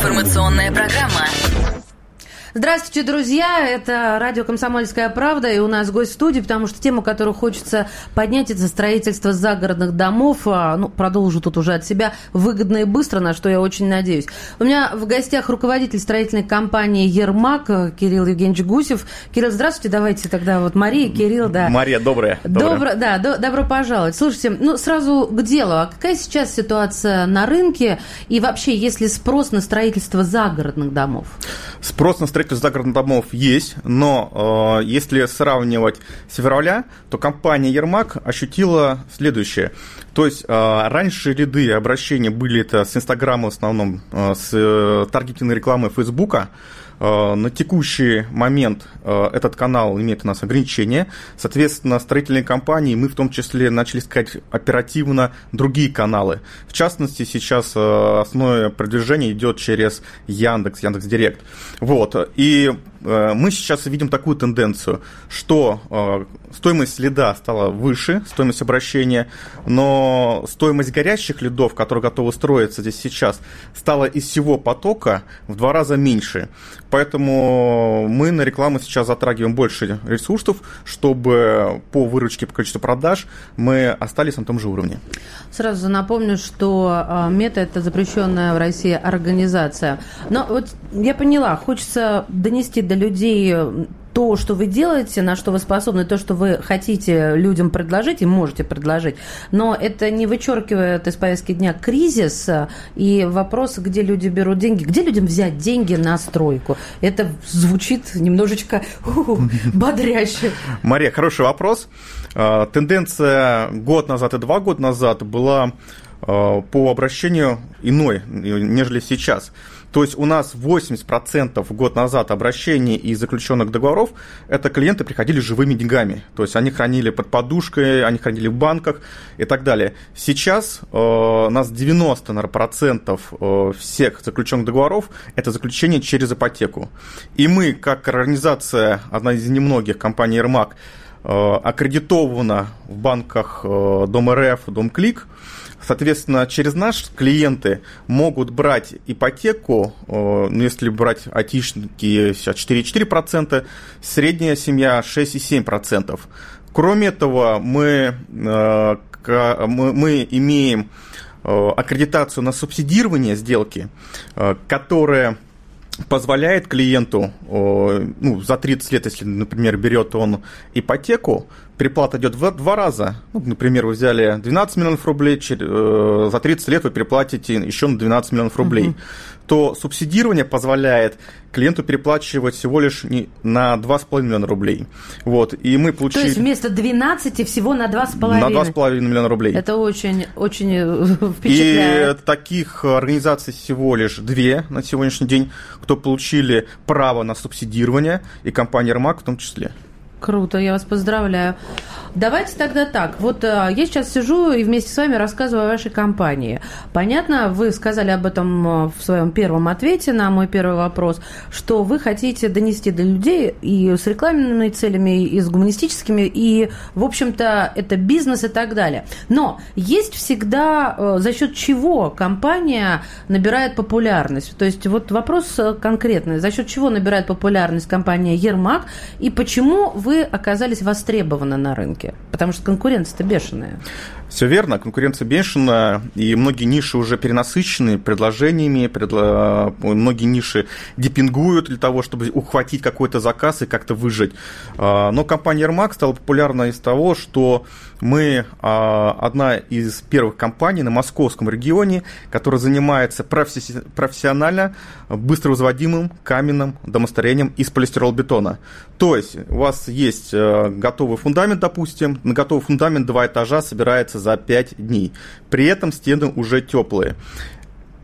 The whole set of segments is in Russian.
Информационная программа. Здравствуйте, друзья! Это радио «Комсомольская правда», и у нас гость в студии, потому что тему, которую хочется поднять, это строительство загородных домов. А, ну, продолжу тут уже от себя выгодно и быстро, на что я очень надеюсь. У меня в гостях руководитель строительной компании «Ермак» Кирилл Евгеньевич Гусев. Кирилл, здравствуйте, давайте тогда вот Мария, Кирилл, да. Мария, доброе. Добро, да, до, добро пожаловать. Слушайте, ну, сразу к делу. А какая сейчас ситуация на рынке и вообще, есть ли спрос на строительство загородных домов? Спрос на строительство строительство загородных домов есть, но э, если сравнивать с февраля, то компания Ермак ощутила следующее. То есть э, раньше ряды обращения были это с Инстаграма в основном, э, с э, таргетинговой рекламы Фейсбука, на текущий момент э, этот канал имеет у нас ограничения. Соответственно, строительные компании, мы в том числе начали искать оперативно другие каналы. В частности, сейчас э, основное продвижение идет через Яндекс, Яндекс Директ. Вот. И мы сейчас видим такую тенденцию, что стоимость лида стала выше, стоимость обращения, но стоимость горящих лидов, которые готовы строиться здесь сейчас, стала из всего потока в два раза меньше. Поэтому мы на рекламу сейчас затрагиваем больше ресурсов, чтобы по выручке, по количеству продаж мы остались на том же уровне. Сразу напомню, что а, Мета – это запрещенная в России организация. Но вот я поняла, хочется донести до людей то, что вы делаете, на что вы способны, то, что вы хотите людям предложить и можете предложить. Но это не вычеркивает из повестки дня кризис и вопрос, где люди берут деньги. Где людям взять деньги на стройку? Это звучит немножечко бодряще. Мария, хороший вопрос. А, тенденция год назад и два года назад была а, по обращению иной, нежели сейчас. То есть у нас 80% год назад обращений и заключенных договоров это клиенты приходили живыми деньгами. То есть они хранили под подушкой, они хранили в банках и так далее. Сейчас э, у нас 90% наверное, процентов э, всех заключенных договоров это заключение через ипотеку. И мы, как организация, одна из немногих компаний «Ермак», э, аккредитована в банках э, Дом РФ, Дом Клик – Соответственно, через наш клиенты могут брать ипотеку, э, ну, если брать сейчас 4,4%, средняя семья 6,7%. Кроме этого, мы, мы, имеем аккредитацию на субсидирование сделки, которая позволяет клиенту ну, за 30 лет, если, например, берет он ипотеку, переплата идет в два раза. Ну, например, вы взяли 12 миллионов рублей, э, за 30 лет вы переплатите еще на 12 миллионов рублей. Угу. То субсидирование позволяет клиенту переплачивать всего лишь не на 2,5 миллиона рублей. Вот, и мы получили... То есть вместо 12 всего на 2,5? На 2,5 миллиона рублей. Это очень, очень э, впечатляет. И таких организаций всего лишь две на сегодняшний день, кто получили право на субсидирование, и компания «Ермак» в том числе. Круто, я вас поздравляю. Давайте тогда так. Вот э, я сейчас сижу и вместе с вами рассказываю о вашей компании. Понятно, вы сказали об этом э, в своем первом ответе на мой первый вопрос, что вы хотите донести до людей и с рекламными целями, и с гуманистическими, и, в общем-то, это бизнес и так далее. Но есть всегда э, за счет чего компания набирает популярность. То есть вот вопрос конкретный. За счет чего набирает популярность компания Ермак и почему вы оказались востребованы на рынке? Потому что конкуренция-то бешеная. Все верно, конкуренция бешеная, и многие ниши уже перенасыщены предложениями, предло... многие ниши депингуют для того, чтобы ухватить какой-то заказ и как-то выжить. А, но компания Ермак стала популярна из того, что мы а, одна из первых компаний на московском регионе, которая занимается профессионально быстро возводимым каменным домостроением из полистиролбетона. То есть у вас есть э, готовый фундамент, допустим, на готовый фундамент два этажа собирается за 5 дней. При этом стены уже теплые.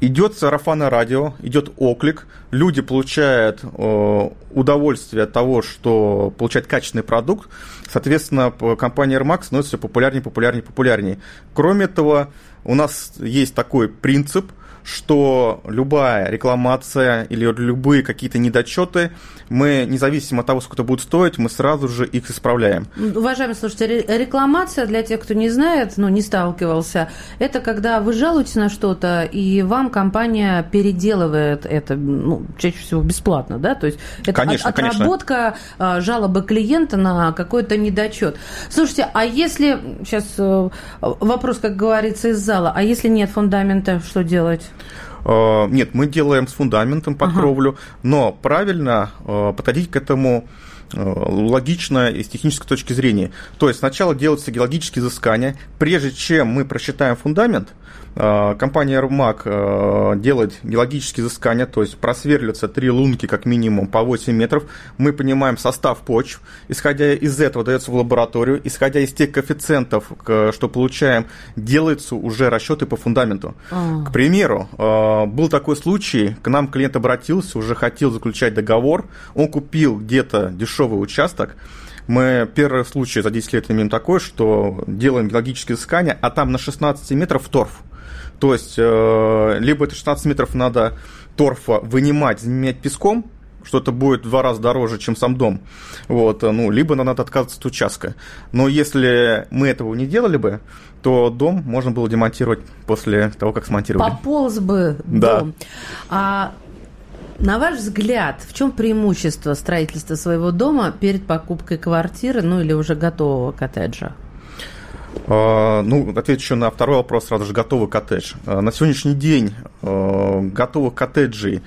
Идет сарафанное радио, идет оклик, люди получают э, удовольствие от того, что получают качественный продукт, соответственно, компания Air становится все популярнее, популярнее, популярнее. Кроме этого, у нас есть такой принцип, что любая рекламация или любые какие-то недочеты, мы, независимо от того, сколько это будет стоить, мы сразу же их исправляем. Уважаемые слушатели, рекламация, для тех, кто не знает, ну, не сталкивался, это когда вы жалуетесь на что-то, и вам компания переделывает это, ну, чаще всего бесплатно, да? То есть это конечно, от, отработка конечно. жалобы клиента на какой-то недочет. Слушайте, а если, сейчас э, вопрос, как говорится, из зала, а если нет фундамента, что делать? Э, нет, мы делаем с фундаментом под ага. кровлю, но правильно э, подходить к этому логично и с технической точки зрения. То есть сначала делаются геологические изыскания, прежде чем мы просчитаем фундамент – Э, компания Эрмак э, делает геологические изыскания, то есть просверливаются три лунки как минимум по 8 метров. Мы понимаем состав почв. Исходя из этого дается в лабораторию. Исходя из тех коэффициентов, что получаем, делаются уже расчеты по фундаменту. А. К примеру, э, был такой случай, к нам клиент обратился, уже хотел заключать договор. Он купил где-то дешевый участок, мы первый случай за 10 лет имеем такой, что делаем геологические изыскания, а там на 16 метров торф. То есть, э, либо это 16 метров надо торфа вынимать, заменять песком, что это будет в два раза дороже, чем сам дом. Вот, ну, либо надо отказываться от участка. Но если мы этого не делали бы, то дом можно было демонтировать после того, как смонтировали. Пополз бы да. дом. А на ваш взгляд, в чем преимущество строительства своего дома перед покупкой квартиры, ну или уже готового коттеджа? А, ну, отвечу на второй вопрос сразу же. Готовый коттедж. А, на сегодняшний день а, готовых коттеджей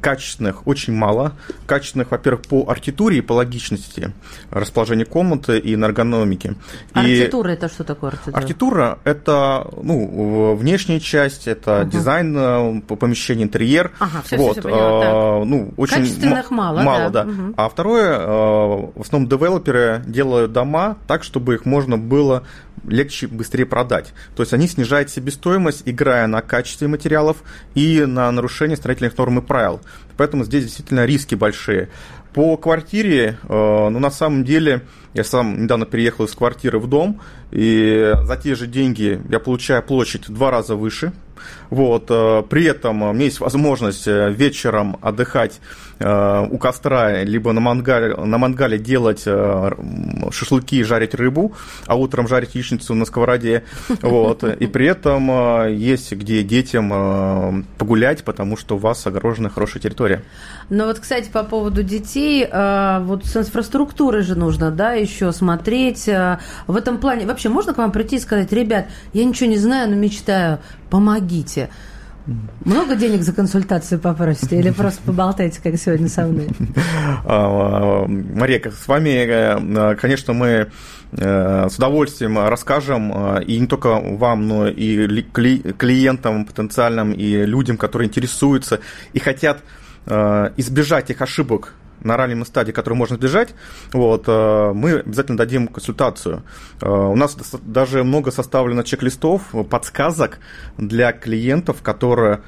качественных очень мало. Качественных, во-первых, по архитектуре и по логичности расположения комнаты и энергономики. Архитектура и это что такое архитектура? Архитектура это ну, внешняя часть, это угу. дизайн э, помещения, интерьер. Ага, все, вот. все, все поняла, ну, очень Качественных мало, мало да. да. Угу. А второе, в основном девелоперы делают дома так, чтобы их можно было легче, быстрее продать. То есть они снижают себестоимость, играя на качестве материалов и на нарушение строительных норм и правил. trial Поэтому здесь действительно риски большие. По квартире, э, ну, на самом деле, я сам недавно переехал из квартиры в дом, и за те же деньги я получаю площадь в два раза выше. Вот, э, при этом у меня есть возможность э, вечером отдыхать Э, у костра, либо на мангале, на мангале делать э, шашлыки и жарить рыбу, а утром жарить яичницу на сковороде. Вот. И при этом э, есть где детям погулять, потому что у вас огорожена хорошая территория. Но вот, кстати, по поводу детей, вот с инфраструктурой же нужно, да, еще смотреть. В этом плане вообще можно к вам прийти и сказать, ребят, я ничего не знаю, но мечтаю, помогите. Много денег за консультацию попросите или просто поболтайте, как сегодня со мной? А, Мария, с вами, э, конечно, мы э, с удовольствием расскажем, э, и не только вам, но и клиентам потенциальным, и людям, которые интересуются и хотят избежать их ошибок на ранней стадии, которую можно избежать, вот, э, мы обязательно дадим консультацию. Э, у нас даже много составлено чек-листов, подсказок для клиентов, которые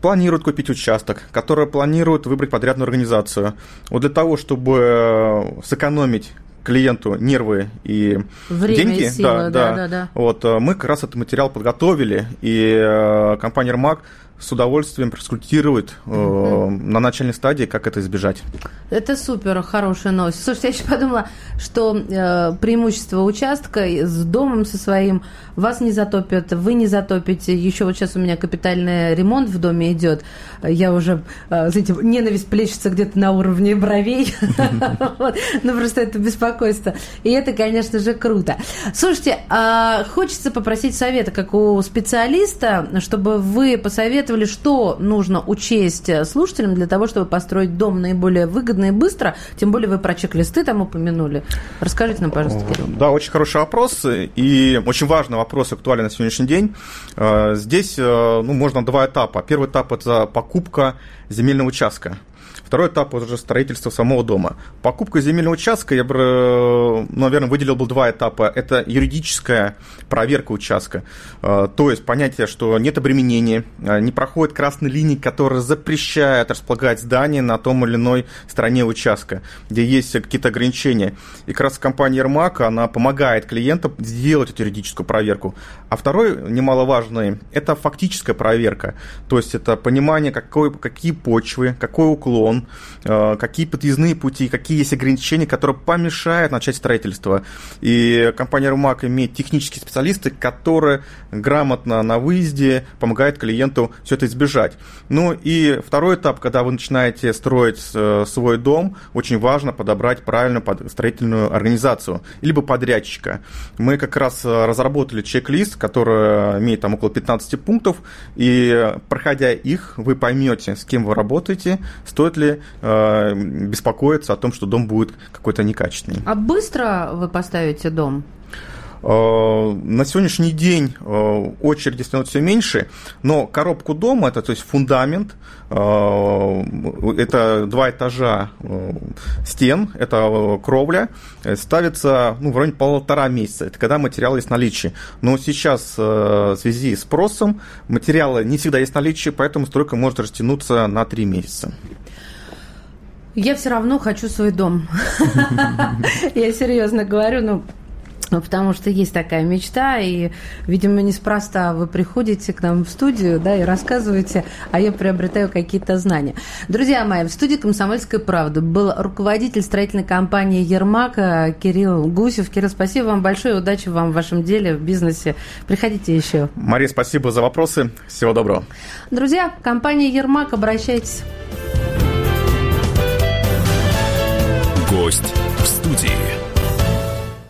планируют купить участок, которые планируют выбрать подрядную организацию. Вот для того, чтобы э, сэкономить клиенту нервы и Время деньги. И силы, да, да, да, да. Вот мы как раз этот материал подготовили, и компания «Ермак» с удовольствием проскультирует э, на начальной стадии, как это избежать. Это супер, хорошая новость. Слушайте, я еще подумала, что э, преимущество участка с домом со своим вас не затопят, вы не затопите. Еще вот сейчас у меня капитальный ремонт в доме идет. Я уже, э, знаете, ненависть плещется где-то на уровне бровей. Ну, просто это беспокойство. И это, конечно же, круто. Слушайте, а хочется попросить совета, как у специалиста, чтобы вы посоветовали посоветовали, что нужно учесть э, слушателям для того, чтобы построить дом наиболее выгодно и быстро. Тем более вы про чек-листы там упомянули. Расскажите нам, пожалуйста, Кирилл. Да, очень хороший вопрос и очень важный вопрос, актуальный на сегодняшний день. Э, здесь э, ну, можно два этапа. Первый этап – это покупка земельного участка. Второй этап уже строительство самого дома. Покупка земельного участка, я бы, э, наверное, выделил бы два этапа. Это юридическая проверка участка. Э, то есть понятие, что нет обременения, э, не проходит красной линии, которая запрещает располагать здание на том или иной стороне участка, где есть какие-то ограничения. И как раз компания Ермак, она помогает клиентам сделать эту юридическую проверку. А второй, немаловажный, это фактическая проверка. То есть это понимание, какой, какие почвы, какой уклон, э, какие подъездные пути, какие есть ограничения, которые помешают начать строительство. И компания Ермак имеет технические специалисты, которые грамотно на выезде помогают клиенту все это избежать. Ну и второй этап, когда вы начинаете строить э, свой дом, очень важно подобрать правильную строительную организацию, либо подрядчика. Мы как раз э, разработали чек-лист, который имеет там около 15 пунктов, и проходя их, вы поймете, с кем вы работаете, стоит ли э, беспокоиться о том, что дом будет какой-то некачественный. А быстро вы поставите дом? Э, на сегодняшний день э, очереди становятся все меньше, но коробку дома, это то есть фундамент, э, это два этажа стен, это кровля, ставится ну, в районе полтора месяца. Это когда материал есть в наличии. Но сейчас в связи с спросом материалы не всегда есть в наличии, поэтому стройка может растянуться на три месяца. Я все равно хочу свой дом. Я серьезно говорю, ну, ну, потому что есть такая мечта, и, видимо, неспроста вы приходите к нам в студию, да, и рассказываете, а я приобретаю какие-то знания. Друзья мои, в студии «Комсомольской правды» был руководитель строительной компании «Ермака» Кирилл Гусев. Кирилл, спасибо вам большое, удачи вам в вашем деле, в бизнесе. Приходите еще. Мария, спасибо за вопросы. Всего доброго. Друзья, компания «Ермак», обращайтесь. Гость.